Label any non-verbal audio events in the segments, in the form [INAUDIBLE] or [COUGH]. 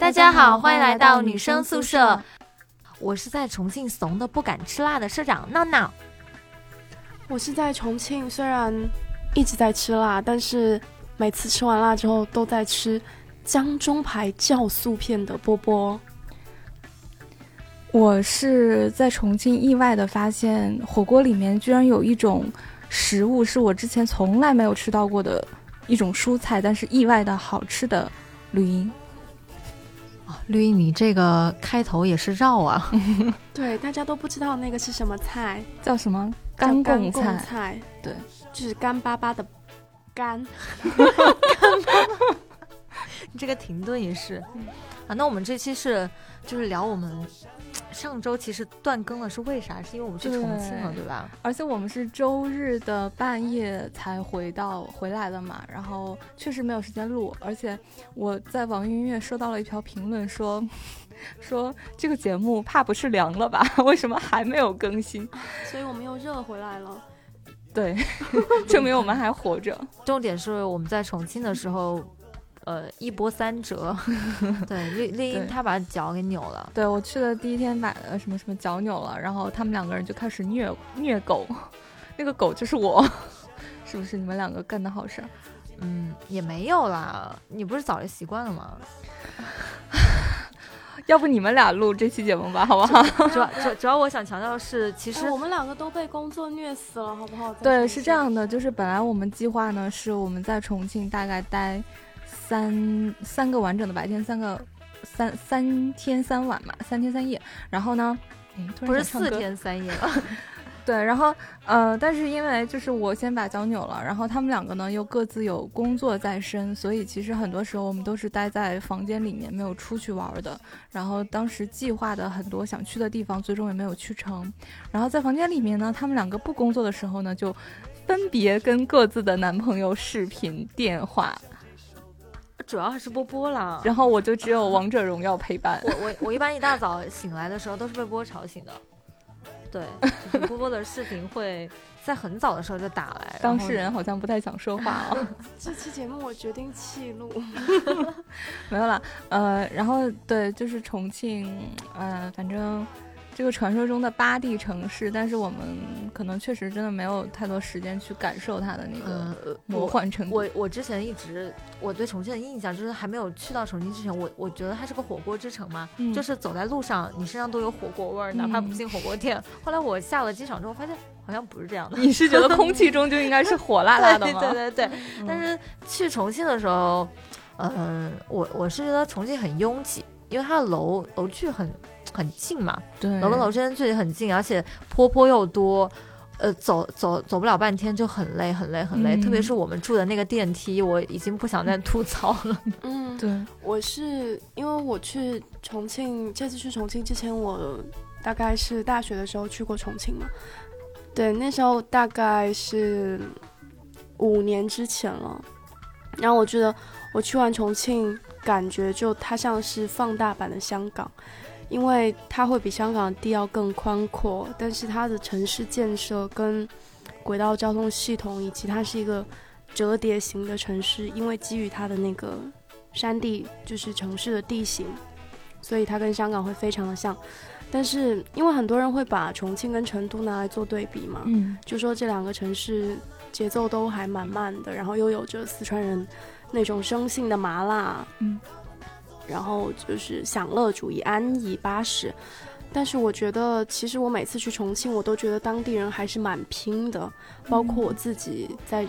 大家好，欢迎来到女生宿舍。我是在重庆怂的不敢吃辣的社长闹闹。我是在重庆，虽然一直在吃辣，但是每次吃完辣之后都在吃江中牌酵素片的波波。我是在重庆意外的发现，火锅里面居然有一种食物是我之前从来没有吃到过的一种蔬菜，但是意外的好吃的绿茵。绿衣，你这个开头也是绕啊！[LAUGHS] 对，大家都不知道那个是什么菜，叫什么干贡菜？对，就是干巴巴的干。[LAUGHS] 你这个停顿也是啊！那我们这期是就是聊我们。上周其实断更了，是为啥？是因为我们去重庆了，对吧？而且我们是周日的半夜才回到回来的嘛，然后确实没有时间录。而且我在网易音乐收到了一条评论，说 [LAUGHS] 说这个节目怕不是凉了吧？[LAUGHS] 为什么还没有更新？所以我们又热回来了。对，[LAUGHS] 证明我们还活着。重点是我们在重庆的时候。呃，一波三折，[LAUGHS] 对，丽丽英她把脚给扭了。对我去的第一天把呃什么什么脚扭了，然后他们两个人就开始虐虐狗，[LAUGHS] 那个狗就是我，[LAUGHS] 是不是你们两个干的好事？嗯，也没有啦，你不是早就习惯了吗？要不你们俩录这期节目吧，好不好？主要主主要我想强调的是，其实我们两个都被工作虐死了，好不好？对，是这样的，就是本来我们计划呢是我们在重庆大概待。三三个完整的白天，三个三三天三晚嘛，三天三夜。然后呢，不是四天三夜了。[LAUGHS] 对，然后呃，但是因为就是我先把脚扭了，然后他们两个呢又各自有工作在身，所以其实很多时候我们都是待在房间里面，没有出去玩的。然后当时计划的很多想去的地方，最终也没有去成。然后在房间里面呢，他们两个不工作的时候呢，就分别跟各自的男朋友视频电话。主要还是波波啦，然后我就只有王者荣耀陪伴。我我我一般一大早醒来的时候都是被波波吵醒的。对，[LAUGHS] 波波的视频会在很早的时候就打来。当事人好像不太想说话啊。[LAUGHS] [LAUGHS] 这期节目我决定弃录。没有了，呃，然后对，就是重庆，呃，反正。这个传说中的八地城市，但是我们可能确实真的没有太多时间去感受它的那个魔幻程度。我我之前一直我对重庆的印象就是还没有去到重庆之前，我我觉得它是个火锅之城嘛，就是走在路上你身上都有火锅味儿，哪怕不进火锅店。后来我下了机场之后发现好像不是这样的。你是觉得空气 [LAUGHS] 中就应该是火辣辣的吗？对对对。但是去重庆的时候，嗯，我我是觉得重庆很拥挤，因为它的楼楼距很。很近嘛，对，楼跟楼之间距离很近，而且坡坡又多，呃，走走走不了半天就很累，很累，很累。特别是我们住的那个电梯，我已经不想再吐槽了。[LAUGHS] 嗯，对，我是因为我去重庆，这次去重庆之前，我大概是大学的时候去过重庆嘛。对，那时候大概是五年之前了。然后我觉得我去完重庆，感觉就它像是放大版的香港。因为它会比香港的地要更宽阔，但是它的城市建设跟轨道交通系统以及它是一个折叠型的城市，因为基于它的那个山地就是城市的地形，所以它跟香港会非常的像。但是因为很多人会把重庆跟成都拿来做对比嘛，嗯，就说这两个城市节奏都还蛮慢的，然后又有着四川人那种生性的麻辣，嗯。然后就是享乐主义、安逸巴适，但是我觉得，其实我每次去重庆，我都觉得当地人还是蛮拼的。包括我自己在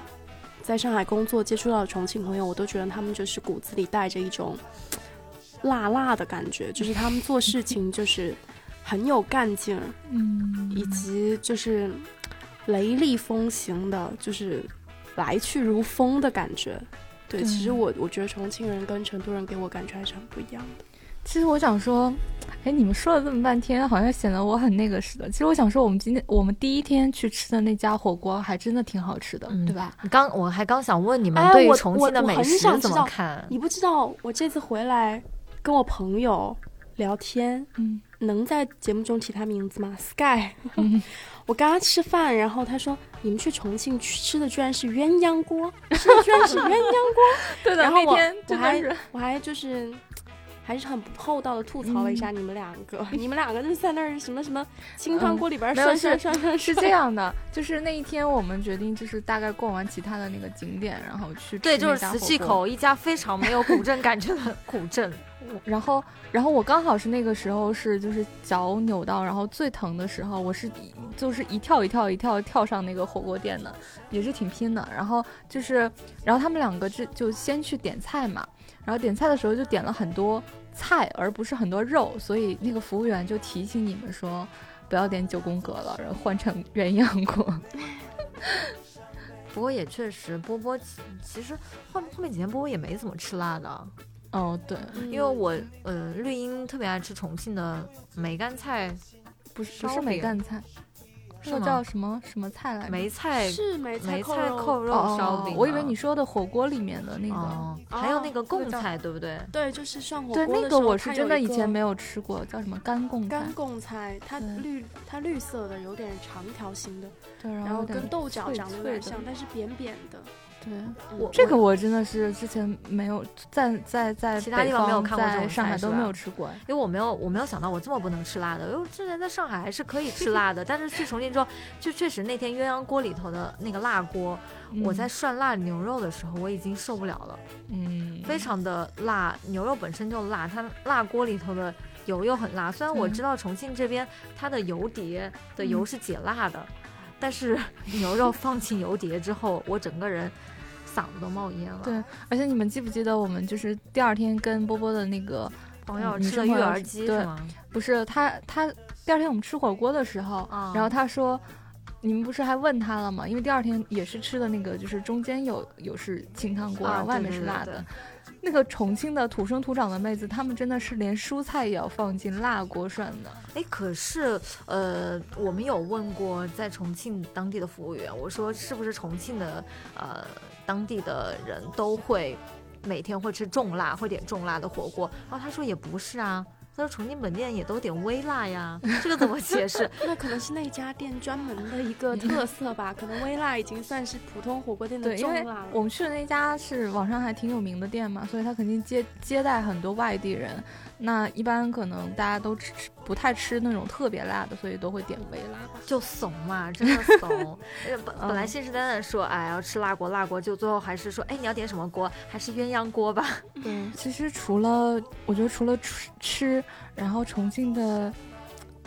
在上海工作，接触到的重庆朋友，我都觉得他们就是骨子里带着一种辣辣的感觉，就是他们做事情就是很有干劲，嗯，以及就是雷厉风行的，就是来去如风的感觉。对，其实我我觉得重庆人跟成都人给我感觉还是很不一样的。其实我想说，哎，你们说了这么半天，好像显得我很那个似的。其实我想说，我们今天我们第一天去吃的那家火锅还真的挺好吃的，对吧？刚我还刚想问你们对于重庆的美食怎么看？你不知道，我这次回来跟我朋友聊天，嗯，能在节目中提他名字吗？Sky。[LAUGHS] [LAUGHS] [LAUGHS] 我刚刚吃饭，然后他说：“你们去重庆去吃的居然是鸳鸯锅，吃的居然是鸳鸯锅。[LAUGHS] ”对的，然后我我还我还就是还是很不厚道的吐槽了一下你们两个，[LAUGHS] 你们两个就在那儿什么什么清汤锅里边涮涮涮涮，是这样的，就是那一天我们决定就是大概逛完其他的那个景点，然后去对，就是瓷器口一家非常没有古镇感觉的 [LAUGHS] 古镇。然后，然后我刚好是那个时候是就是脚扭到，然后最疼的时候，我是就是一跳一跳一跳跳上那个火锅店的，也是挺拼的。然后就是，然后他们两个就就先去点菜嘛，然后点菜的时候就点了很多菜，而不是很多肉，所以那个服务员就提醒你们说，不要点九宫格了，然后换成鸳鸯锅。不过也确实，波波其实后后面几天波波也没怎么吃辣的。哦，对，因为我呃，绿茵特别爱吃重庆的梅干菜，不是不是梅干菜，那个叫什么什么菜来？梅菜是梅菜扣肉烧饼。我以为你说的火锅里面的那个，还有那个贡菜，对不对？对，就是涮火锅。对，那个我是真的以前没有吃过，叫什么干贡菜？干贡菜，它绿它绿色的，有点长条形的，对，然后跟豆角长得有点像，但是扁扁的。对，我这个我真的是之前没有在在在其他地方没有看过，这种上海都没有吃过，因为我没有我没有想到我这么不能吃辣的，因为之前在上海还是可以吃辣的，但是去重庆之后，就确实那天鸳鸯锅里头的那个辣锅，我在涮辣牛肉的时候我已经受不了了，嗯，非常的辣，牛肉本身就辣，它辣锅里头的油又很辣，虽然我知道重庆这边它的油碟的油是解辣的，但是 [LAUGHS] 牛肉放进油碟之后，我整个人。嗓子都冒烟了。对，而且你们记不记得我们就是第二天跟波波的那个朋友吃的育儿鸡是吗？不是，他他第二天我们吃火锅的时候，然后他说，你们不是还问他了吗？因为第二天也是吃的那个，就是中间有有是清汤锅，然后外面是辣的。那个重庆的土生土长的妹子，她们真的是连蔬菜也要放进辣锅涮的。哎，可是，呃，我们有问过在重庆当地的服务员，我说是不是重庆的，呃，当地的人都会每天会吃重辣，会点重辣的火锅？然后他说也不是啊。他说重庆本店也都点微辣呀，这个怎么解释？[LAUGHS] 那可能是那家店专门的一个特色吧，可能微辣已经算是普通火锅店的重辣了。我们去的那家是网上还挺有名的店嘛，所以他肯定接接待很多外地人。那一般可能大家都吃不太吃那种特别辣的，所以都会点微辣，就怂嘛，真的怂。[LAUGHS] 本本来信誓旦旦说，哎，要吃辣锅，辣锅，就最后还是说，哎，你要点什么锅？还是鸳鸯锅吧。对，其实除了我觉得除了吃吃，然后重庆的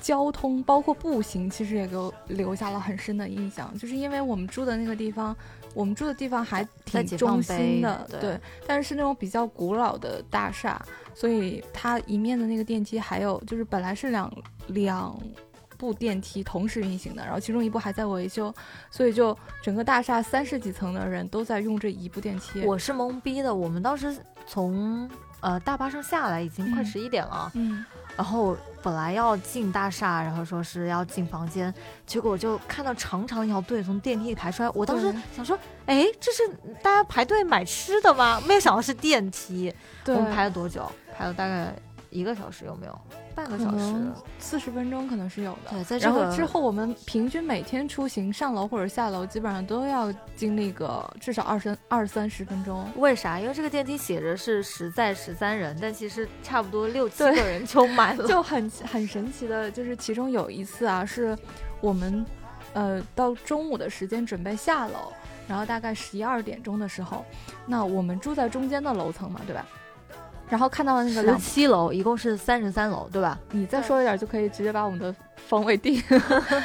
交通包括步行，其实也给我留下了很深的印象，就是因为我们住的那个地方。我们住的地方还挺中心的，对，但是是那种比较古老的大厦，所以它一面的那个电梯还有就是本来是两两部电梯同时运行的，然后其中一部还在维修，所以就整个大厦三十几层的人都在用这一部电梯。我是懵逼的，我们当时从呃大巴上下来已经快十一点了，嗯。然后本来要进大厦，然后说是要进房间，结果就看到长长一条队从电梯里排出来。我当时想说，哎，这是大家排队买吃的吗？没有想到是电梯。我们排了多久？排了大概一个小时，有没有？半个小时，四十分钟可能是有的。对，在然后之后我们平均每天出行上楼或者下楼，基本上都要经历个至少二三二三十分钟。为啥？因为这个电梯写着是十在十三人，但其实差不多六七个人就满了。[LAUGHS] 就很 [LAUGHS] 很神奇的，就是其中有一次啊，是我们呃到中午的时间准备下楼，然后大概十一二点钟的时候，那我们住在中间的楼层嘛，对吧？然后看到了那个十七楼，一共是三十三楼，对吧？你再说一点就可以直接把我们的方位定。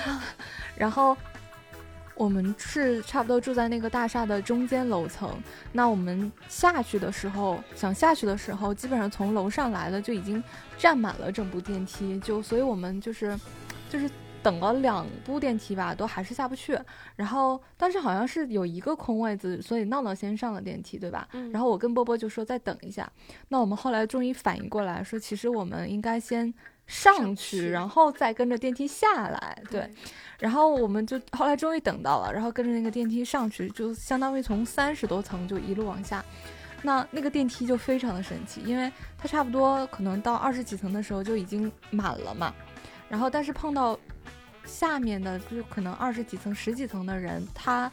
[LAUGHS] 然后我们是差不多住在那个大厦的中间楼层。那我们下去的时候，想下去的时候，基本上从楼上来的就已经占满了整部电梯，就所以我们就是就是。等了两部电梯吧，都还是下不去。然后但是好像是有一个空位子，所以闹闹先上了电梯，对吧？嗯。然后我跟波波就说再等一下。那我们后来终于反应过来，说其实我们应该先上去，然后再跟着电梯下来。对。然后我们就后来终于等到了，然后跟着那个电梯上去，就相当于从三十多层就一路往下。那那个电梯就非常的神奇，因为它差不多可能到二十几层的时候就已经满了嘛。然后但是碰到。下面的就可能二十几层、十几层的人，他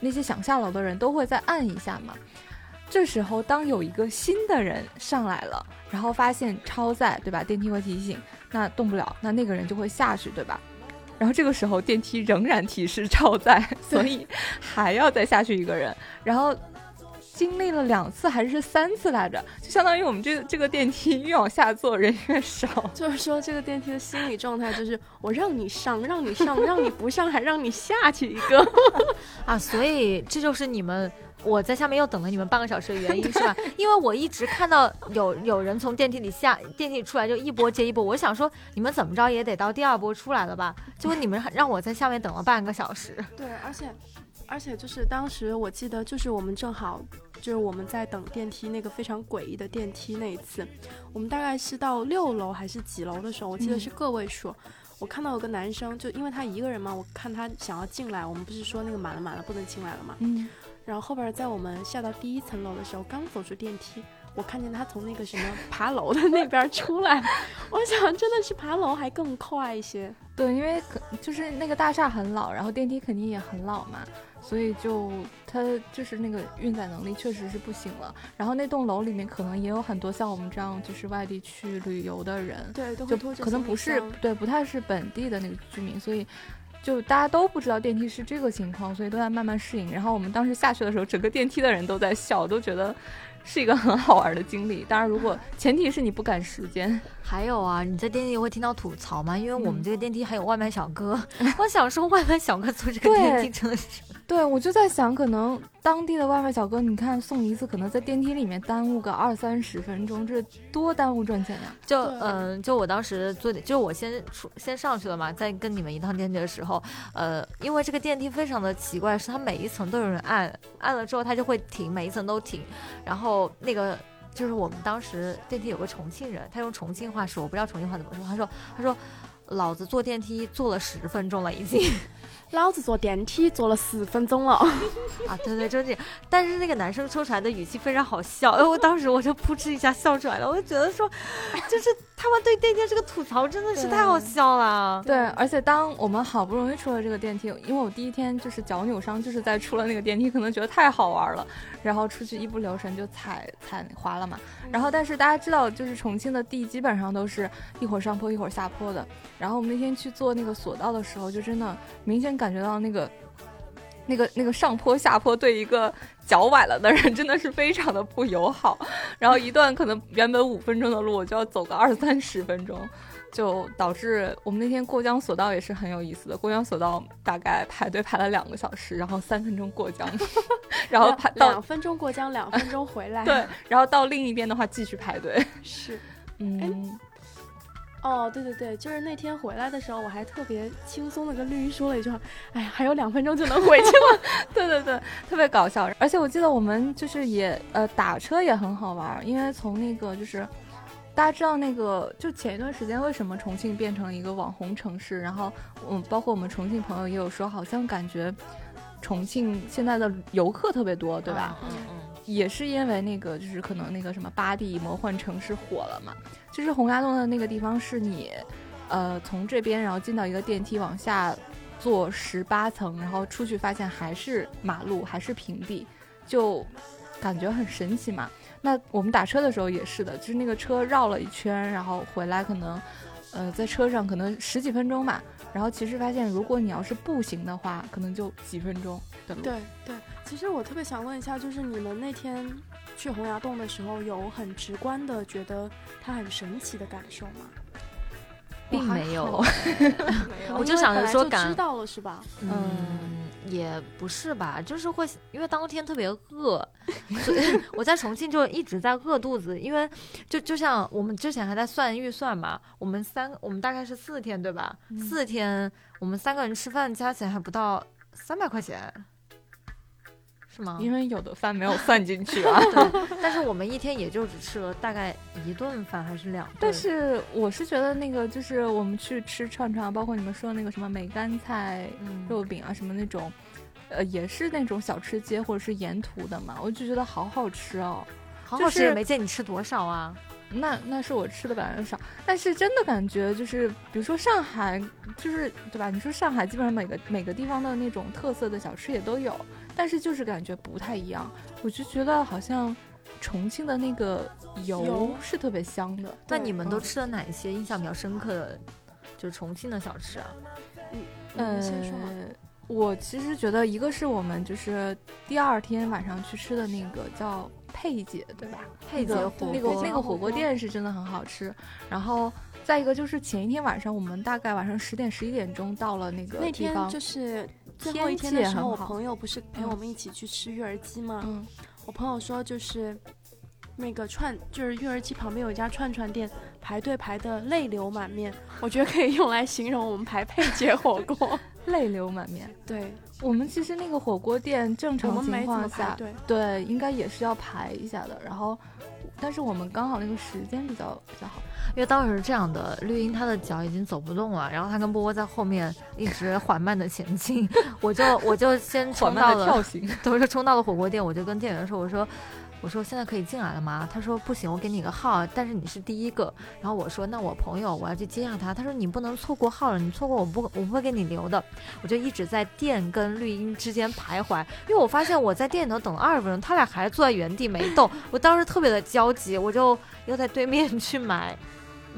那些想下楼的人都会再按一下嘛。这时候当有一个新的人上来了，然后发现超载，对吧？电梯会提醒，那动不了，那那个人就会下去，对吧？然后这个时候电梯仍然提示超载，所以还要再下去一个人，然后。经历了两次还是三次来着，就相当于我们这个这个电梯越往下坐人越少。[LAUGHS] 就是说，这个电梯的心理状态就是我让你上，让你上，让你不上还让你下去一个 [LAUGHS] 啊！所以这就是你们我在下面又等了你们半个小时的原因是吧？因为我一直看到有有人从电梯里下，电梯里出来就一波接一波，我想说你们怎么着也得到第二波出来了吧？结果你们让我在下面等了半个小时。对，而且。而且就是当时我记得，就是我们正好就是我们在等电梯那个非常诡异的电梯那一次，我们大概是到六楼还是几楼的时候，我记得是个位数。我看到有个男生，就因为他一个人嘛，我看他想要进来，我们不是说那个满了满了不能进来了嘛。嗯。然后后边在我们下到第一层楼的时候，刚走出电梯。我看见他从那个什么 [LAUGHS] 爬楼的那边出来，我想真的是爬楼还更快一些。对，因为可就是那个大厦很老，然后电梯肯定也很老嘛，所以就他就是那个运载能力确实是不行了。然后那栋楼里面可能也有很多像我们这样就是外地去旅游的人，对，就可能不是对不太是本地的那个居民，所以就大家都不知道电梯是这个情况，所以都在慢慢适应。然后我们当时下去的时候，整个电梯的人都在笑，都觉得。是一个很好玩的经历，当然，如果 [LAUGHS] 前提是你不赶时间。还有啊，你在电梯里会听到吐槽吗？因为我们这个电梯还有外卖小哥，[LAUGHS] 我想说外卖小哥坐这个电梯真的是。对，我就在想，可能当地的外卖小哥，你看送一次，可能在电梯里面耽误个二三十分钟，这多耽误赚钱呀！就嗯，就我当时坐，就我先出先上去了嘛，在跟你们一趟电梯的时候，呃，因为这个电梯非常的奇怪，是它每一层都有人按，按了之后它就会停，每一层都停。然后那个就是我们当时电梯有个重庆人，他用重庆话说，我不知道重庆话怎么说，他说他说，老子坐电梯坐了十分钟了已经。老子坐电梯坐了十分钟了啊！对对，就这样。但是那个男生说出来的语气非常好笑，哎，我当时我就扑哧一下笑出来了。我就觉得说，就是他们对电梯这个吐槽真的是太好笑了。对，而且当我们好不容易出了这个电梯，因为我第一天就是脚扭伤，就是在出了那个电梯，可能觉得太好玩了，然后出去一不留神就踩踩滑了嘛。然后，但是大家知道，就是重庆的地基本上都是一会儿上坡一会儿下坡的。然后我们那天去坐那个索道的时候，就真的明显。感觉到那个、那个、那个上坡下坡对一个脚崴了的人真的是非常的不友好，[LAUGHS] 然后一段可能原本五分钟的路，我就要走个二三十分钟，就导致我们那天过江索道也是很有意思的。过江索道大概排队排了两个小时，然后三分钟过江，[LAUGHS] 然后排两分钟过江，两分钟回来。[LAUGHS] 对，然后到另一边的话继续排队。是，嗯。哦，对对对，就是那天回来的时候，我还特别轻松的跟绿衣说了一句话：“哎呀，还有两分钟就能回去了。[LAUGHS] ”对对对，特别搞笑。而且我记得我们就是也呃打车也很好玩，因为从那个就是大家知道那个就前一段时间为什么重庆变成了一个网红城市，然后嗯，包括我们重庆朋友也有说，好像感觉重庆现在的游客特别多，对吧？嗯嗯。也是因为那个，就是可能那个什么巴蒂魔幻城市火了嘛。就是洪崖洞的那个地方，是你，呃，从这边然后进到一个电梯往下坐十八层，然后出去发现还是马路，还是平地，就感觉很神奇嘛。那我们打车的时候也是的，就是那个车绕了一圈，然后回来可能，呃，在车上可能十几分钟吧。然后其实发现，如果你要是步行的话，可能就几分钟的路。对对。其实我特别想问一下，就是你们那天去洪崖洞的时候，有很直观的觉得它很神奇的感受吗？并没有，[LAUGHS] 我就想着说，知道了是吧？嗯，也不是吧，就是会因为当天特别饿，所以 [LAUGHS] 我在重庆就一直在饿肚子，因为就就像我们之前还在算预算嘛，我们三我们大概是四天对吧？四天我们三个人吃饭加起来还不到三百块钱。是吗？因为有的饭没有算进去啊。[LAUGHS] 对，但是我们一天也就只吃了大概一顿饭，还是两顿。但是我是觉得那个就是我们去吃串串，包括你们说的那个什么梅干菜肉饼啊，什么那种，呃，也是那种小吃街或者是沿途的嘛，我就觉得好好吃哦，好好吃。没见你吃多少啊？那那是我吃的本来就少，但是真的感觉就是，比如说上海，就是对吧？你说上海基本上每个每个地方的那种特色的小吃也都有。但是就是感觉不太一样。我就觉得好像重庆的那个油是特别香的。那你们都吃了哪一些印象比较深刻的，就是重庆的小吃啊？嗯，先说。我其实觉得一个是我们就是第二天晚上去吃的那个叫佩姐，对吧？佩姐火那个那个火锅店是真的很好吃。然后再一个就是前一天晚上，我们大概晚上十点十一点钟到了那个那天就是最后一天的时候，我朋友不是陪我们一起去吃育儿鸡吗？嗯，我朋友说就是那个串就是育儿鸡旁边有一家串串店，排队排的泪流满面，我觉得可以用来形容我们排佩姐火锅。[LAUGHS] 泪流满面。对我们其实那个火锅店正常情况下，对应该也是要排一下的。然后，但是我们刚好那个时间比较比较好，因为当时是这样的，绿茵她的脚已经走不动了，然后她跟波波在后面一直缓慢的前进，我就我就先冲到了跳行，都是冲到了火锅店，我就跟店员说，我说。我说现在可以进来了吗？他说不行，我给你个号，但是你是第一个。然后我说那我朋友我要去接下他。他说你不能错过号了，你错过我不我不会给你留的。我就一直在店跟绿茵之间徘徊，因为我发现我在店里头等了二十分钟，他俩还坐在原地没动。我当时特别的焦急，我就又在对面去买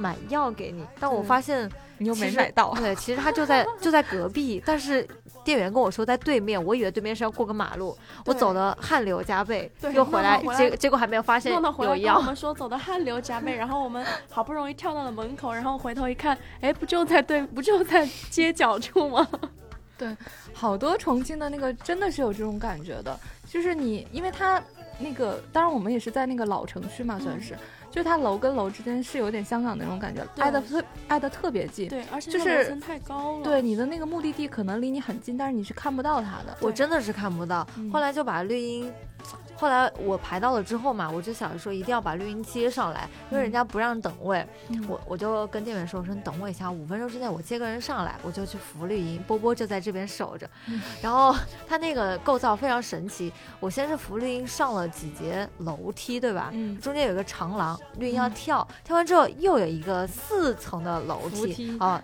买药给你，但我发现你又没买到。[LAUGHS] 对，其实他就在就在隔壁，但是。店员跟我说在对面，我以为对面是要过个马路，我走的汗流浃背，又回来结结果还没有发现有药。我们说走的汗流浃背，然后我们好不容易跳到了门口，然后回头一看，哎，不就在对，[LAUGHS] 不就在街角处吗？对，好多重庆的那个真的是有这种感觉的，就是你，因为它那个，当然我们也是在那个老城区嘛，算是。就它楼跟楼之间是有点香港那种感觉，挨得特挨得特别近，对，而且就是太高了，对，你的那个目的地可能离你很近，但是你是看不到它的，我真的是看不到。后来就把绿茵。后来我排到了之后嘛，我就想着说一定要把绿茵接上来，因为人家不让等位。我我就跟店员说，我说你等我一下，五分钟之内我接个人上来，我就去扶绿茵。波波就在这边守着。然后他那个构造非常神奇，我先是扶绿茵上了几节楼梯，对吧？嗯。中间有一个长廊，绿茵要跳，跳完之后又有一个四层的楼梯啊。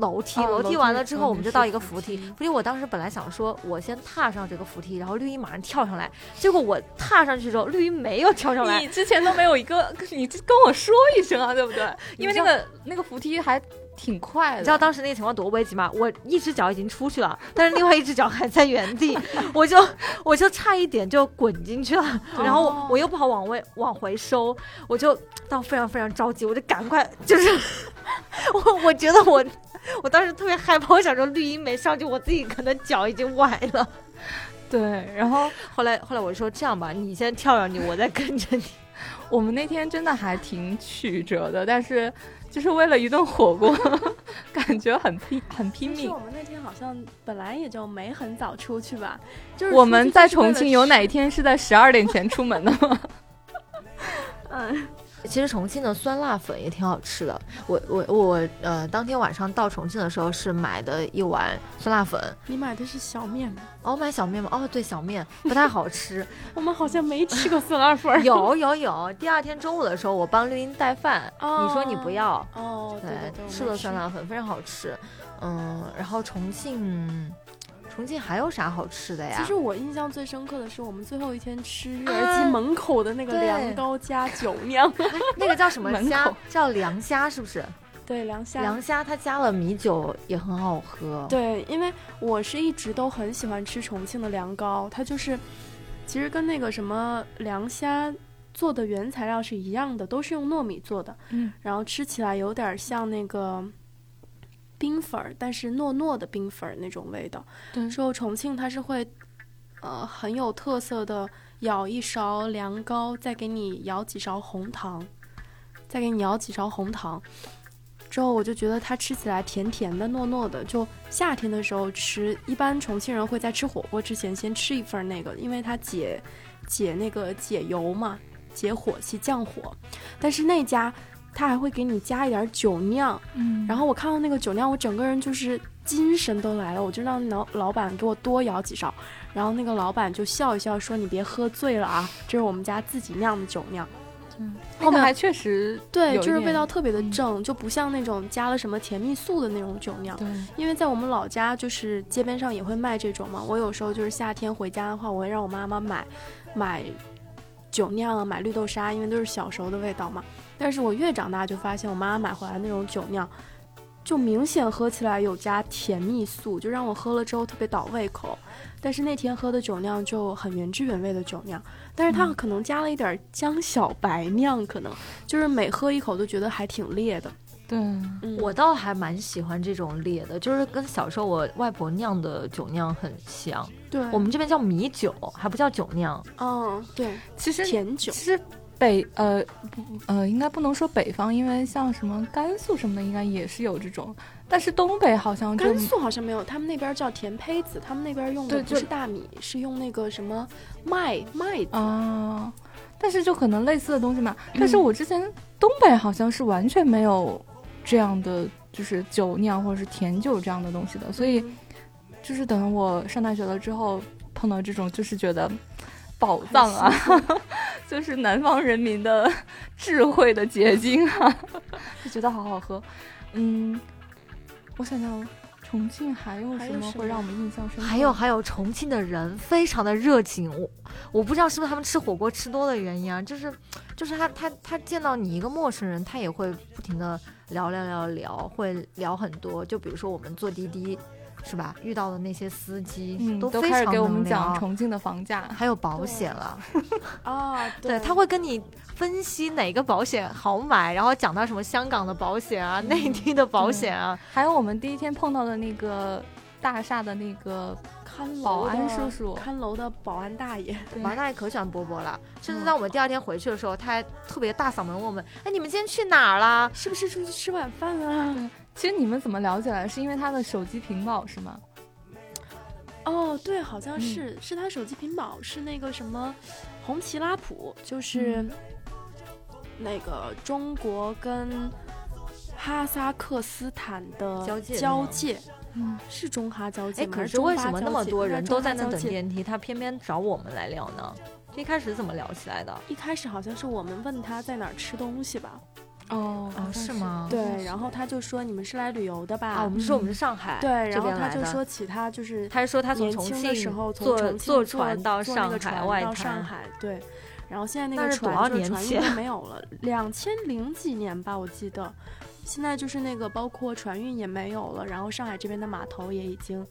楼梯，楼梯完了之后，我们就到一个扶梯。扶梯，我当时本来想说，我先踏上这个扶梯，然后绿茵马上跳上来。结果我踏上去之后，绿茵没有跳上来。你之前都没有一个，[LAUGHS] 你跟我说一声啊，对不对？因为那个那个扶梯还挺快的。你知道当时那个情况多危急吗？我一只脚已经出去了，但是另外一只脚还在原地，[LAUGHS] 我就我就差一点就滚进去了。然后我又不好往位往回收，我就到非常非常着急，我就赶快就是 [LAUGHS] 我我觉得我。我当时特别害怕，我想说绿茵没上去，我自己可能脚已经崴了。对，然后后来后来我说这样吧，你先跳上去，我再跟着你。[LAUGHS] 我们那天真的还挺曲折的，但是就是为了一顿火锅，[LAUGHS] 感觉很拼很拼命。我们那天好像本来也就没很早出去吧，就是我们在重庆有哪一天是在十二点前出门的吗？[LAUGHS] 嗯。其实重庆的酸辣粉也挺好吃的。我我我呃，当天晚上到重庆的时候是买的一碗酸辣粉。你买的是小面吗？哦，买小面吗？哦，对，小面不太好吃。[LAUGHS] 我们好像没吃过酸辣粉。[LAUGHS] 有有有，第二天中午的时候我帮绿茵带饭，你说你不要。哦，对，吃了酸辣粉非常好吃。嗯，然后重庆。重庆还有啥好吃的呀？其实我印象最深刻的是我们最后一天吃育儿鸡门口的那个凉糕加酒酿，[LAUGHS] 那个叫什么虾？叫凉虾是不是？对，凉虾。凉虾它加了米酒也很好喝。对，因为我是一直都很喜欢吃重庆的凉糕，它就是其实跟那个什么凉虾做的原材料是一样的，都是用糯米做的。嗯，然后吃起来有点像那个。冰粉儿，但是糯糯的冰粉儿那种味道。对，之后重庆它是会，呃，很有特色的，舀一勺凉糕，再给你舀几勺红糖，再给你舀几勺红糖。之后我就觉得它吃起来甜甜的、糯糯的。就夏天的时候吃，一般重庆人会在吃火锅之前先吃一份那个，因为它解解那个解油嘛，解火气、降火。但是那家。他还会给你加一点酒酿，嗯，然后我看到那个酒酿，我整个人就是精神都来了，我就让老老板给我多舀几勺，然后那个老板就笑一笑说：“你别喝醉了啊，这是我们家自己酿的酒酿。”嗯，后面还确实对，就是味道特别的嗯正，就不像那种加了什么甜蜜素的那种酒酿。对，因为在我们老家，就是街边上也会卖这种嘛。我有时候就是夏天回家的话，我会让我妈妈买买酒酿啊，买绿豆沙，因为都是小时候的味道嘛。但是我越长大就发现，我妈妈买回来那种酒酿，就明显喝起来有加甜蜜素，就让我喝了之后特别倒胃口。但是那天喝的酒酿就很原汁原味的酒酿，但是它嗯可能加了一点江小白酿，可能就是每喝一口都觉得还挺烈的。对，嗯我倒还蛮喜欢这种烈的，就是跟小时候我外婆酿的酒酿很像。对我们这边叫米酒，还不叫酒酿。嗯对其实甜酒其实北呃不呃应该不能说北方，因为像什么甘肃什么的，应该也是有这种，但是东北好像甘肃好像没有，他们那边叫甜胚子，他们那边用的不是大米，是用那个什么麦麦子。啊，但是就可能类似的东西嘛。但是我之前东北好像是完全没有这样的，就是酒酿或者是甜酒这样的东西的，所以嗯就是等我上大学了之后碰到这种，就是觉得宝藏啊，就是南方人民的智慧的结晶啊，[LAUGHS] 就觉得好好喝。嗯，我想想，重庆还有什么会让我们印象深刻？还有还有，重庆的人非常的热情，我我不知道是不是他们吃火锅吃多的原因啊，就是就是他他他见到你一个陌生人，他也会不停的聊聊聊聊，会聊很多。就比如说我们坐滴滴，是吧？遇到的那些司机、嗯，都非常都开始给我们能讲重庆的房价。还有保险了，[LAUGHS] [LAUGHS] 啊，对，他会跟你分析哪个保险好买，然后讲到什么香港的保险啊、内地的保险啊，还有我们第一天碰到的那个大厦的那个看楼保安叔叔。看楼的保安大爷，保安大爷可喜欢波波了，甚至嗯。在我们第二天回去的时候，他还特别大嗓门问我们：“哎，你们今天去哪儿了？是不是出去吃晚饭啊？其实你们怎么聊起来？是因为他的手机屏保是吗？哦，对，好像嗯是、是他手机屏保是那个什么红旗拉普，就是嗯那个中国跟哈萨克斯坦的交界交界嗯，是中哈交界哎，吗？可是为什么那么多人都在那等电梯，他偏偏找我们来聊呢？一开始怎么聊起来的？一开始好像是我们问他在哪儿吃东西吧，哦哦，是？吗？对，然后他就说你们是来旅游的吧？啊，我们说我们是上海对，然后他就说起他就是他是说他从重年轻的时候从坐重庆坐船到坐那上海个船外上海，对。然后现在那个船就是船运都没有了，两千零几年吧，我记得。现在就是那个包括船运也没有了，然后上海这边的码头也已经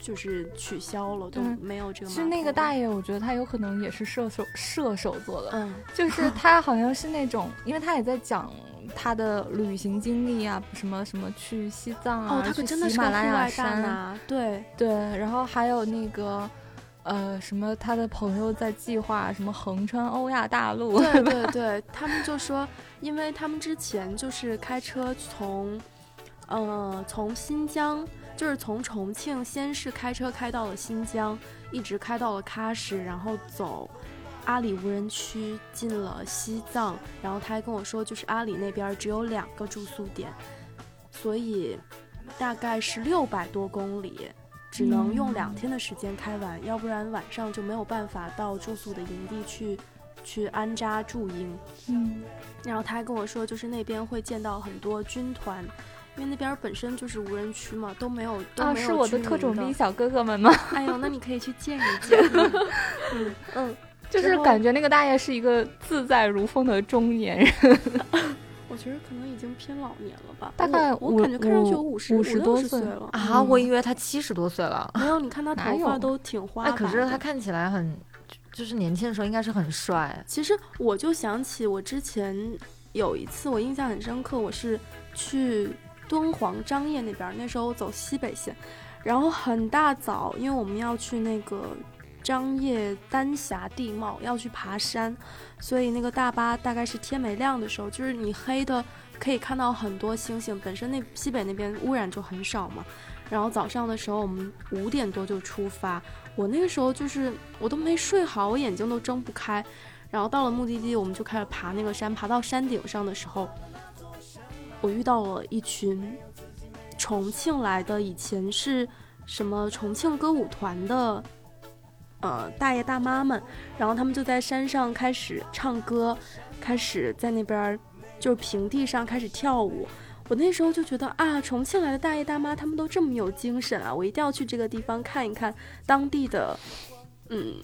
就是取消了，都没有这个。其实那个大爷，我觉得他有可能也是射手射手座的，嗯，就是他好像是那种，因为他也在讲他的旅行经历啊，什么什么去西藏啊，哦，他可去真的是喜马拉雅山，啊，对，对，然后还有那个。呃，什么？他的朋友在计划什么横穿欧亚大陆？对对对，他们就说，因为他们之前就是开车从，呃，从新疆，就是从重庆，先是开车开到了新疆，一直开到了喀什，然后走阿里无人区进了西藏，然后他还跟我说，就是阿里那边只有两个住宿点，所以大概是六百多公里。只能用两嗯天的时间开完，要不然晚上就没有办法到住宿的营地去去安扎驻营。嗯，然后他还跟我说，就是那边会见到很多军团，因为那边本身就是无人区嘛，都没有都啊，没有是我的特种兵小哥哥们吗？哎呦，那你可以去见一见。[LAUGHS] [LAUGHS] 嗯嗯，就是感觉那个大爷是一个自在如风的中年人，[LAUGHS] 我觉得可能已经偏老年了吧，大概我我感觉看上去有五五十五十多岁了。啊，我嗯以为他七十多岁了。没有，你看他头发都挺花哎。可是他看起来很，就是年轻的时候应该是很帅。其实我就想起我之前有一次，我印象很深刻，我是去敦煌张掖那边，那时候我走西北线，然后很大早，因为我们要去那个张掖丹霞地貌，要去爬山，所以那个大巴大概是天没亮的时候，就是你黑的可以看到很多星星，本身那西北那边污染就很少嘛。然后早上的时候，我们五点多就出发，我那个时候就是我都没睡好，我眼睛都睁不开。然后到了目的地，我们就开始爬那个山。爬到山顶上的时候，我遇到了一群重庆来的，以前是什么重庆歌舞团的呃大爷大妈们，然后他们就在山上开始唱歌，开始在那边就平地上开始跳舞。我那时候就觉得啊，重庆来的大爷大妈他们都这么有精神啊，我一定要去这个地方看一看当地的，嗯，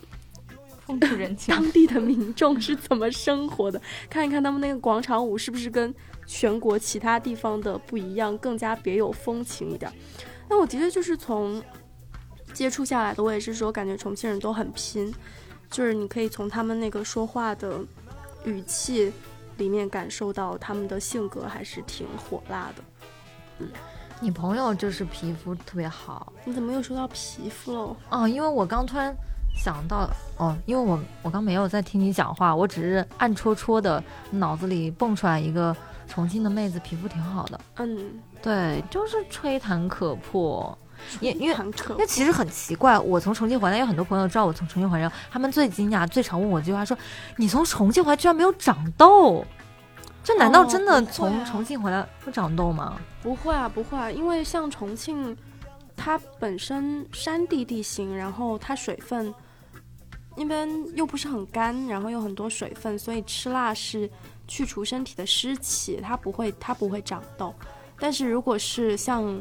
风土人情，当地的民众是怎么生活的，[LAUGHS] 看一看他们那个广场舞是不是跟全国其他地方的不一样，更加别有风情一点。那我的确就是从接触下来的，我也是说感觉重庆人都很拼，就是你可以从他们那个说话的语气。里面感受到他们的性格还是挺火辣的，嗯，你朋友就是皮肤特别好，你怎么又说到皮肤了？哦，因为我刚突然想到，哦，因为我我刚没有在听你讲话，我只是暗戳戳的脑子里蹦出来一个重庆的妹子皮肤挺好的，嗯，对，就是吹弹可破。因因为因为其实很奇怪，我从重庆回来，有很多朋友知道我从重庆回来，他们最惊讶、最常问我一句话说：“你从重庆回来居然没有长痘？这难道真的从重庆回来会长痘吗？”不会啊，不会啊，因为像重庆，它本身山地地形，然后它水分那边又不是很干，然后又很多水分，所以吃辣是去除身体的湿气，它不会它不会长痘。但是如果是像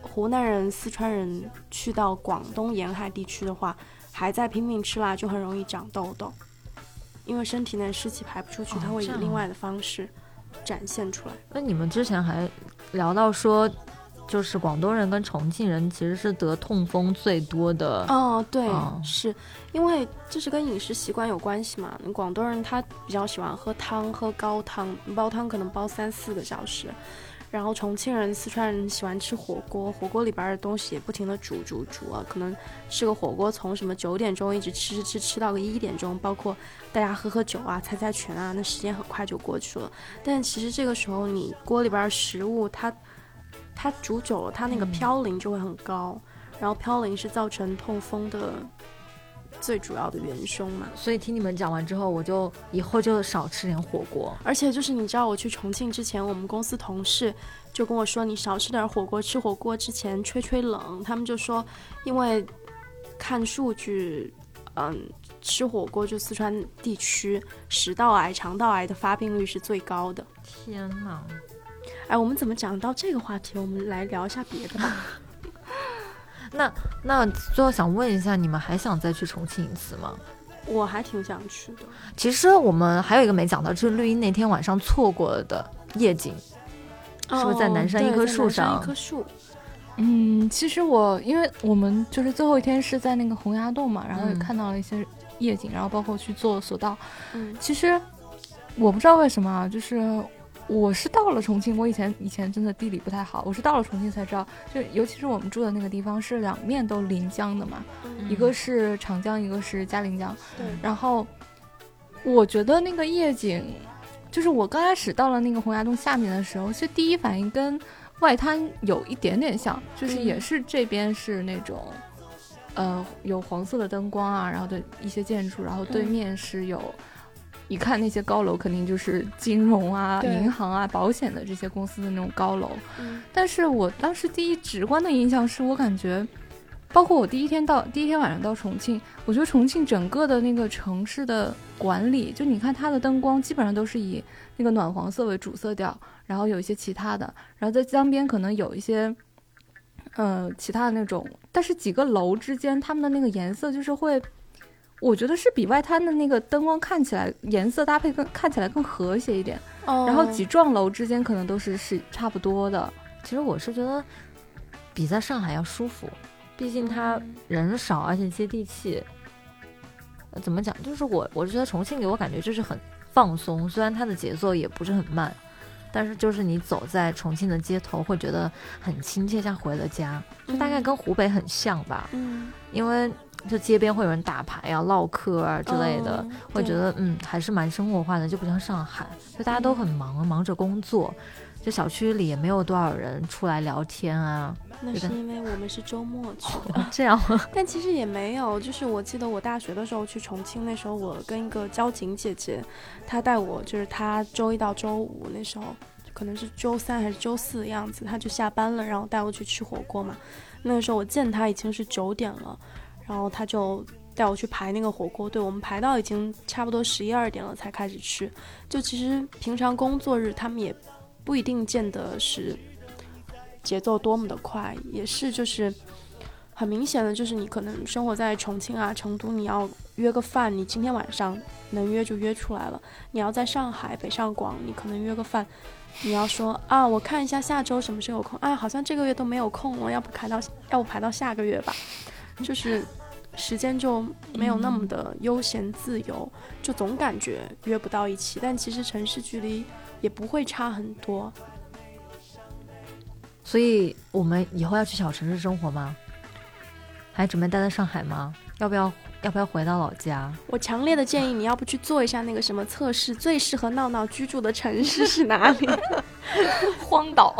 湖南人、四川人去到广东沿海地区的话，还在拼命吃辣，就很容易长痘痘，因为身体内湿气排不出去，它会以另外的方式展现出来。那你们之前还聊到说，就是广东人跟重庆人其实是得痛风最多的。哦，对，是因为这是跟饮食习惯有关系嘛。广东人他比较喜欢喝汤，喝高汤，煲汤可能煲三四个小时。然后重庆人、四川人喜欢吃火锅，火锅里边的东西也不停的煮煮煮啊，可能吃个火锅从什么九点钟一直吃吃吃吃到个一点钟，包括大家喝喝酒啊、猜猜拳啊，那时间很快就过去了。但其实这个时候你锅里边食物它它煮久了，它那个嘌呤就会很高，然后嘌呤是造成痛风的。最主要的元凶嘛，所以听你们讲完之后，我就以后就少吃点火锅。而且就是你知道，我去重庆之前，我们公司同事就跟我说，你少吃点火锅，吃火锅之前吹吹冷。他们就说，因为看数据，嗯，吃火锅就四川地区食道癌、肠道癌的发病率是最高的。天哪！哎，我们怎么讲到这个话题？我们来聊一下别的吧。[LAUGHS] 那那最后想问一下，你们还想再去重庆一次吗？我还挺想去的。其实我们还有一个没讲到，就是绿茵那天晚上错过的夜景，是不是在南山一棵树上？一棵树。嗯，其实我因为我们就是最后一天是在那个洪崖洞嘛，然后也看到了一些夜景，然后包括去坐索道。嗯，其实我不知道为什么，就是。我是到了重庆，我以前以前真的地理不太好，我是到了重庆才知道，就尤其是我们住的那个地方是两面都临江的嘛，一个是长江，一个是嘉陵江。对。然后我觉得那个夜景，就是我刚开始到了那个洪崖洞下面的时候，其实第一反应跟外滩有一点点像，就是也是这边是那种，呃，有黄色的灯光啊，然后的一些建筑，然后对面是有。一看那些高楼，肯定就是金融啊、银行啊、保险的这些公司的那种高楼。但是我当时第一直观的印象是我感觉，包括我第一天到第一天晚上到重庆，我觉得重庆整个的那个城市的管理，就你看它的灯光基本上都是以那个暖黄色为主色调，然后有一些其他的，然后在江边可能有一些，呃，其他的那种，但是几个楼之间它们的那个颜色就是会。我觉得是比外滩的那个灯光看起来颜色搭配更看起来更和谐一点，然后几幢楼之间可能都是是差不多的。其实我是觉得比在上海要舒服，毕竟它人少而且接地气。怎么讲？就是我我觉得重庆给我感觉就是很放松，虽然它的节奏也不是很慢，但是就是你走在重庆的街头会觉得很亲切，像回了家。就大概跟湖北很像吧。嗯，因为。就街边会有人打牌啊、唠嗑啊之类的，会觉得嗯还是蛮生活化的，就不像上海，就大家都很忙，忙着工作，就小区里也没有多少人出来聊天啊。那是因为我们是周末去 [LAUGHS] 的，这样。[LAUGHS] 但其实也没有，就是我记得我大学的时候去重庆，那时候我跟一个交警姐姐，她带我，就是她周一到周五那时候，可能是周三还是周四的样子，她就下班了，然后带我去吃火锅嘛。那个时候我见她已经是九点了。然后他就带我去排那个火锅，队我们排到已经差不多十一二点了才开始吃。就其实平常工作日他们也不一定见得是节奏多么的快，也是就是很明显的就是你可能生活在重庆啊、成都，你要约个饭，你今天晚上能约就约出来了；你要在上海、北上广，你可能约个饭，你要说啊，我看一下下周什么时候有空，啊，好像这个月都没有空了，要不排到要不排到下个月吧，就是。时间就没有那么的悠闲自由，就总感觉约不到一起。但其实城市距离也不会差很多，所以我们以后要去小城市生活吗？还准备待在上海吗？要不要要不要回到老家？我强烈的建议你要不去做一下那个什么测试，最适合闹闹居住的城市是哪里？[LAUGHS] 荒岛。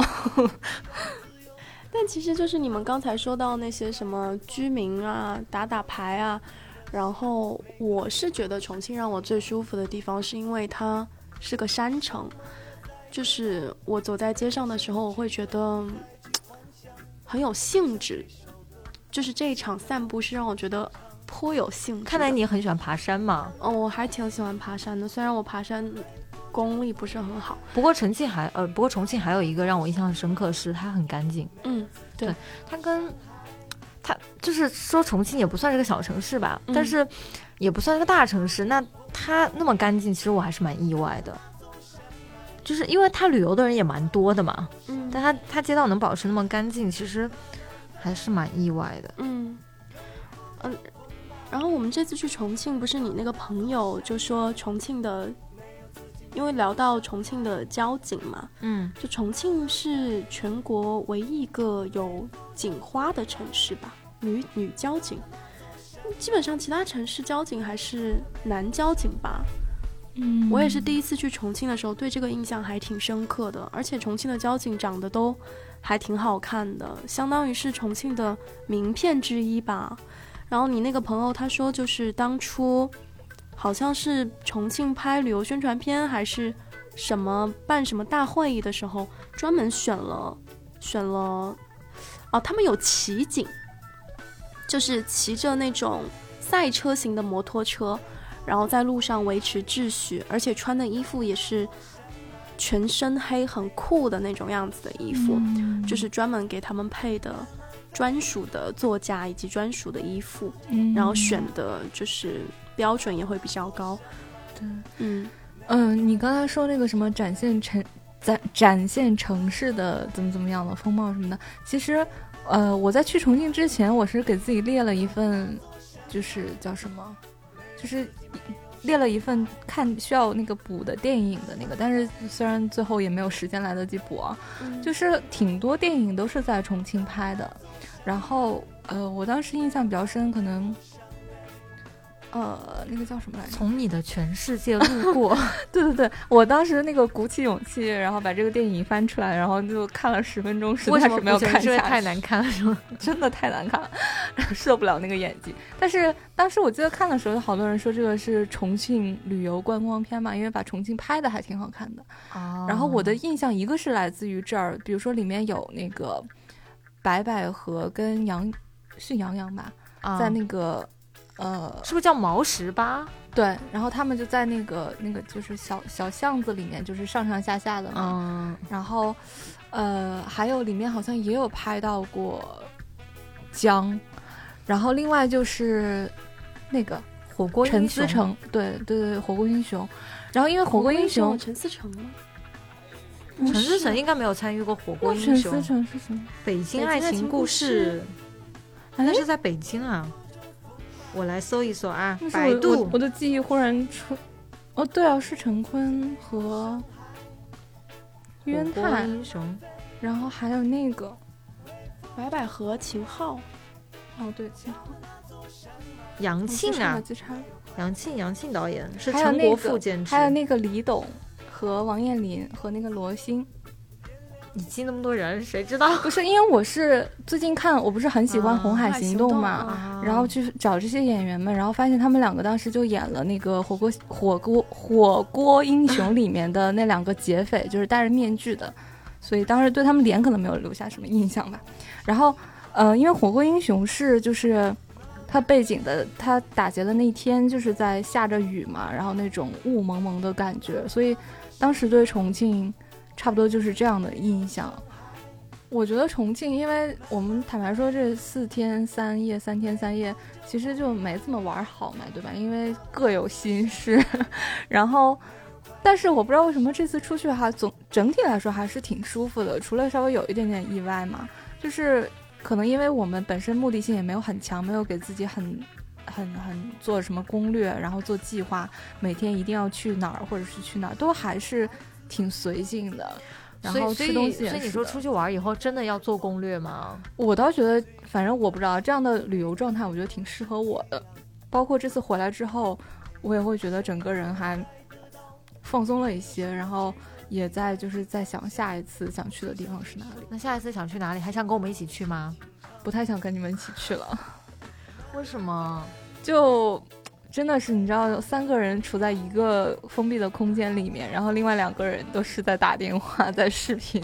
但其实就是你们刚才说到那些什么居民啊、打打牌啊，然后我是觉得重庆让我最舒服的地方，是因为它是个山城，就是我走在街上的时候，我会觉得很有兴致，就是这一场散步是让我觉得颇有兴致。看来你很喜欢爬山嘛？哦，我还挺喜欢爬山的，虽然我爬山。功力不是很好，不过重庆还呃，不过重庆还有一个让我印象很深刻，是它很干净。嗯，对，它跟它就是说重庆也不算是个小城市吧，但是也不算是个大城市。那它那么干净，其实我还是蛮意外的，就是因为它旅游的人也蛮多的嘛。嗯，但它它街道能保持那么干净，其实还是蛮意外的。嗯嗯，然后我们这次去重庆，不是你那个朋友就说重庆的。因为聊到重庆的交警嘛，嗯，就重庆是全国唯一一个有警花的城市吧，女女交警，基本上其他城市交警还是男交警吧，嗯，我也是第一次去重庆的时候，对这个印象还挺深刻的，而且重庆的交警长得都还挺好看的，相当于是重庆的名片之一吧。然后你那个朋友他说，就是当初。好像是重庆拍旅游宣传片，还是什么办什么大会议的时候，专门选了选了，哦，他们有骑警，就是骑着那种赛车型的摩托车，然后在路上维持秩序，而且穿的衣服也是全身黑，很酷的那种样子的衣服，就是专门给他们配的专属的座驾以及专属的衣服，然后选的就是。标准也会比较高，对，嗯。嗯，你刚才说那个什么展现城展展现城市的怎么怎么样的风貌什么的，其实，呃，我在去重庆之前，我是给自己列了一份，就是叫什么，就是列了一份看需要那个补的电影的那个，但是虽然最后也没有时间来得及补啊，就是挺多电影都是在重庆拍的，然后呃，我当时印象比较深，可能。呃，那个叫什么来着？从你的全世界路过。[LAUGHS] 对对对，我当时那个鼓起勇气，然后把这个电影翻出来，然后就看了十分钟，实在是没有看下去。太难看了，是吗？[LAUGHS] 真的太难看了，受不了那个演技。但是当时我记得看的时候，好多人说这个是重庆旅游观光片嘛，因为把重庆拍的还挺好看的。哦。然后我的印象一个是来自于这儿，比如说里面有那个白百合跟杨是杨洋吧，在那个。呃，是不是叫毛十八？对，然后他们就在那个那个就是小小巷子里面，就是上上下下的嘛。嗯。然后，呃，还有里面好像也有拍到过江，然后另外就是那个火锅陈思诚，对对对，火锅英雄。然后因为火锅英雄陈思诚吗？陈思诚应该没有参与过火锅英雄。陈思诚是什么？北京爱情故事，好像是在北京啊。我来搜一搜啊，百度。我的记忆忽然出，哦，对啊，是陈坤和冤太英雄，然后还有那个白百合、秦昊，哦，对，秦昊，杨庆啊，杨庆，杨庆导演是陈国富监制，还有那个李董和王彦霖和那个罗星。你记那么多人，谁知道？[LAUGHS] 不是，因为我是最近看，我不是很喜欢《红海行动》嘛，然后去找这些演员们，然后发现他们两个当时就演了那个《火锅火锅火锅英雄》里面的那两个劫匪，就是戴着面具的，所以当时对他们脸可能没有留下什么印象吧。然后，呃，因为《火锅英雄》是就是他背景的他打劫的那一天就是在下着雨嘛，然后那种雾蒙蒙的感觉，所以当时对重庆差不多就是这样的印象。我觉得重庆，因为我们坦白说这四天三夜、三天三夜，其实就没怎么玩好嘛，对吧？因为各有心事，[LAUGHS] 然后。但是我不知道为什么这次出去哈，总整体来说还是挺舒服的，除了稍微有一点点意外嘛，就是可能因为我们本身目的性也没有很强，没有给自己很很很做什么攻略，然后做计划，每天一定要去哪儿或者是去哪儿，都还是挺随性的。然后吃东西，所以你说出去玩以后真的要做攻略吗？我倒觉得，反正我不知道这样的旅游状态，我觉得挺适合我的。包括这次回来之后，我也会觉得整个人还。放松了一些，然后也在就是在想下一次想去的地方是哪里。那下一次想去哪里？还想跟我们一起去吗？不太想跟你们一起去了。为什么？就真的是你知道，三个人处在一个封闭的空间里面，然后另外两个人都是在打电话、在视频，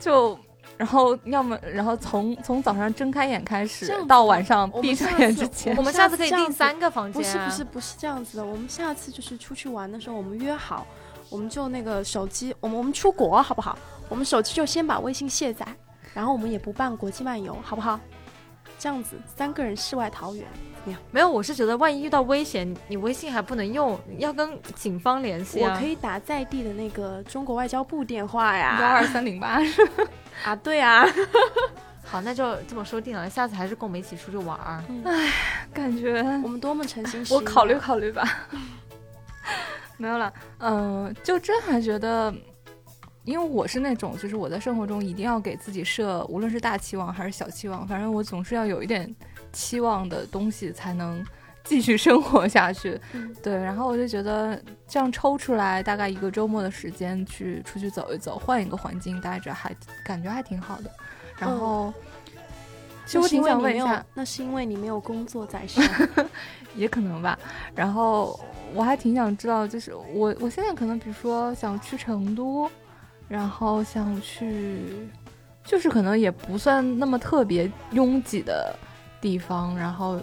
就。然后要么，然后从从早上睁开眼开始到晚上闭上眼之前，我们下次可以订三个房间。不是不是不是这样子的，我们下次就是出去玩的时候，我们约好，我们就那个手机，我们我们出国好不好？我们手机就先把微信卸载，然后我们也不办国际漫游，好不好？这样子三个人世外桃源。没有，我是觉得万一遇到危险，你微信还不能用，要跟警方联系啊。我可以打在地的那个中国外交部电话呀，幺二三零八。[LAUGHS] 啊，对啊。[LAUGHS] 好，那就这么说定了，下次还是跟我们一起出去玩儿。唉，感觉我们多么诚心。我考虑考虑吧。[LAUGHS] 没有了，嗯，就真还觉得，因为我是那种，就是我在生活中一定要给自己设，无论是大期望还是小期望，反正我总是要有一点。期望的东西才能继续生活下去，对。然后我就觉得这样抽出来大概一个周末的时间去出去走一走，换一个环境待着，还感觉还挺好的。然后，其实我挺想问一下，那是因为你没有工作在身，[LAUGHS] 也可能吧。然后我还挺想知道，就是我我现在可能比如说想去成都，然后想去，就是可能也不算那么特别拥挤的。地方，然后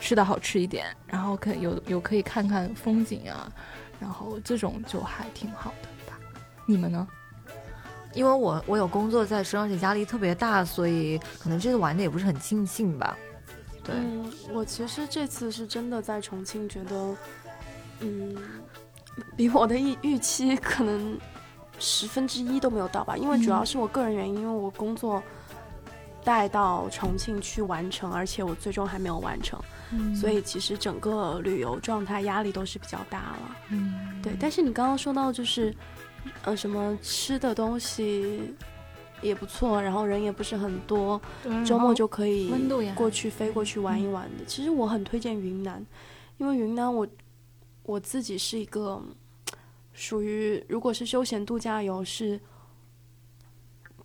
吃的好吃一点，然后可有有可以看看风景啊，然后这种就还挺好的吧。你们呢？因为我我有工作在身，而且压力特别大，所以可能这次玩的也不是很尽兴吧。对，我其实这次是真的在重庆，觉得嗯，比我的预预期可能十分之一都没有到吧。因为主要是我个人原因，因为我工作。带到重庆去完成，而且我最终还没有完成，所以其实整个旅游状态压力都是比较大了。嗯，对。但是你刚刚说到就是，呃，什么吃的东西也不错，然后人也不是很多，周末就可以过去飞过去玩一玩的。其实我很推荐云南，因为云南我我自己是一个属于如果是休闲度假游是。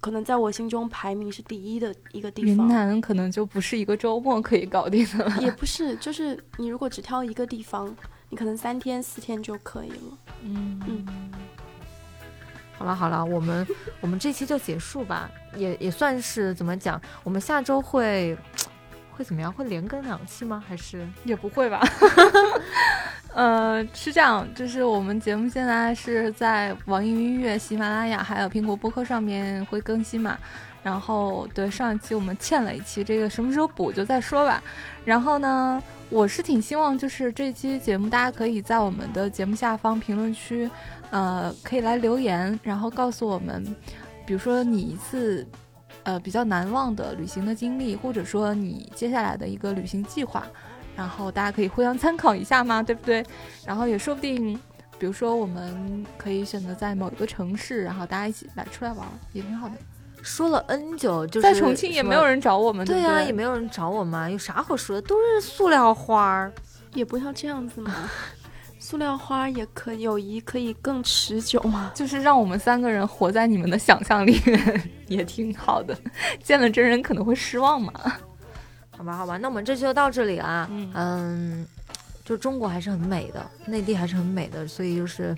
可能在我心中排名是第一的一个地方。云南可能就不是一个周末可以搞定的了。也不是，就是你如果只挑一个地方，你可能三天四天就可以了。嗯嗯。好了好了，我们我们这期就结束吧，也也算是怎么讲？我们下周会会怎么样？会连更两期吗？还是也不会吧？[LAUGHS] 呃，是这样，就是我们节目现在是在网易云音乐、喜马拉雅还有苹果播客上面会更新嘛。然后，对上一期我们欠了一期，这个什么时候补就再说吧。然后呢，我是挺希望就是这期节目大家可以在我们的节目下方评论区，呃，可以来留言，然后告诉我们，比如说你一次呃比较难忘的旅行的经历，或者说你接下来的一个旅行计划。然后大家可以互相参考一下嘛，对不对？然后也说不定，比如说我们可以选择在某一个城市，然后大家一起来出来玩，也挺好的。说了 N 久，就是在重庆也没有人找我们，对呀，也没有人找我们，有啥好说的？都是塑料花儿，也不要这样子嘛。[LAUGHS] 塑料花也可友谊可以更持久嘛，就是让我们三个人活在你们的想象里面，[LAUGHS] 也挺好的。见了真人可能会失望嘛。好吧，好吧，那我们这期就到这里了。嗯，就中国还是很美的，内地还是很美的，所以就是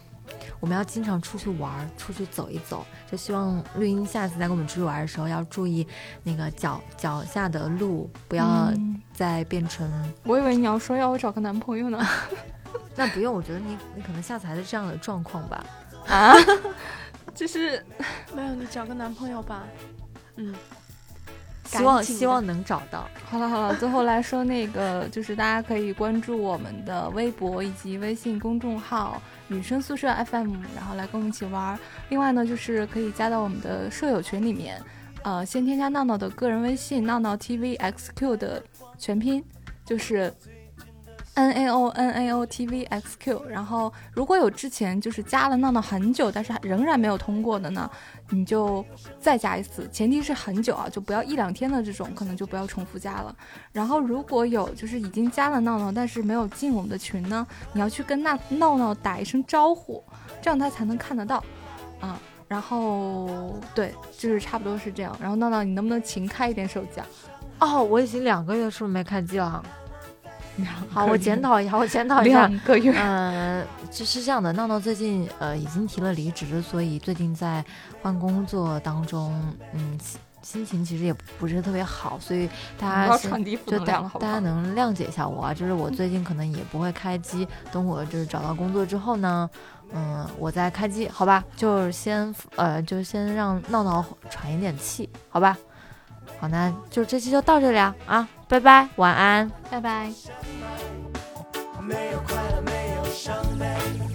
我们要经常出去玩，出去走一走。就希望绿茵下次再跟我们出去玩的时候，要注意那个脚脚下的路，不要再变成。我以为你要说要我找个男朋友呢。[LAUGHS] 那不用，我觉得你你可能下次还是这样的状况吧。啊，[LAUGHS] 就是没有，你找个男朋友吧。嗯。希望希望能找到。好了好了，最后来说那个，就是大家可以关注我们的微博以及微信公众号“女生宿舍 FM”，然后来跟我们一起玩。另外呢，就是可以加到我们的舍友群里面，呃，先添加闹闹的个人微信“闹闹 TVXQ” 的全拼，就是。N a o n a o t v x q，然后如果有之前就是加了闹闹很久，但是仍然没有通过的呢，你就再加一次，前提是很久啊，就不要一两天的这种，可能就不要重复加了。然后如果有就是已经加了闹闹，但是没有进我们的群呢，你要去跟那闹闹打一声招呼，这样他才能看得到啊。然后对，就是差不多是这样。然后闹闹，你能不能勤开一点手机啊？哦，我已经两个月是不是没开机了？好，我检讨一下，我检讨一下。两个月，呃，就是这样的。闹闹最近呃已经提了离职，所以最近在换工作当中，嗯，心情其实也不是特别好，所以大家就大大家能谅解一下我啊。就是我最近可能也不会开机，等我就是找到工作之后呢，嗯，我再开机，好吧？就是先呃，就先让闹闹喘一点气，好吧？好，那就这期就到这里啊啊，拜拜，晚安，拜拜。没有快乐，没有伤悲。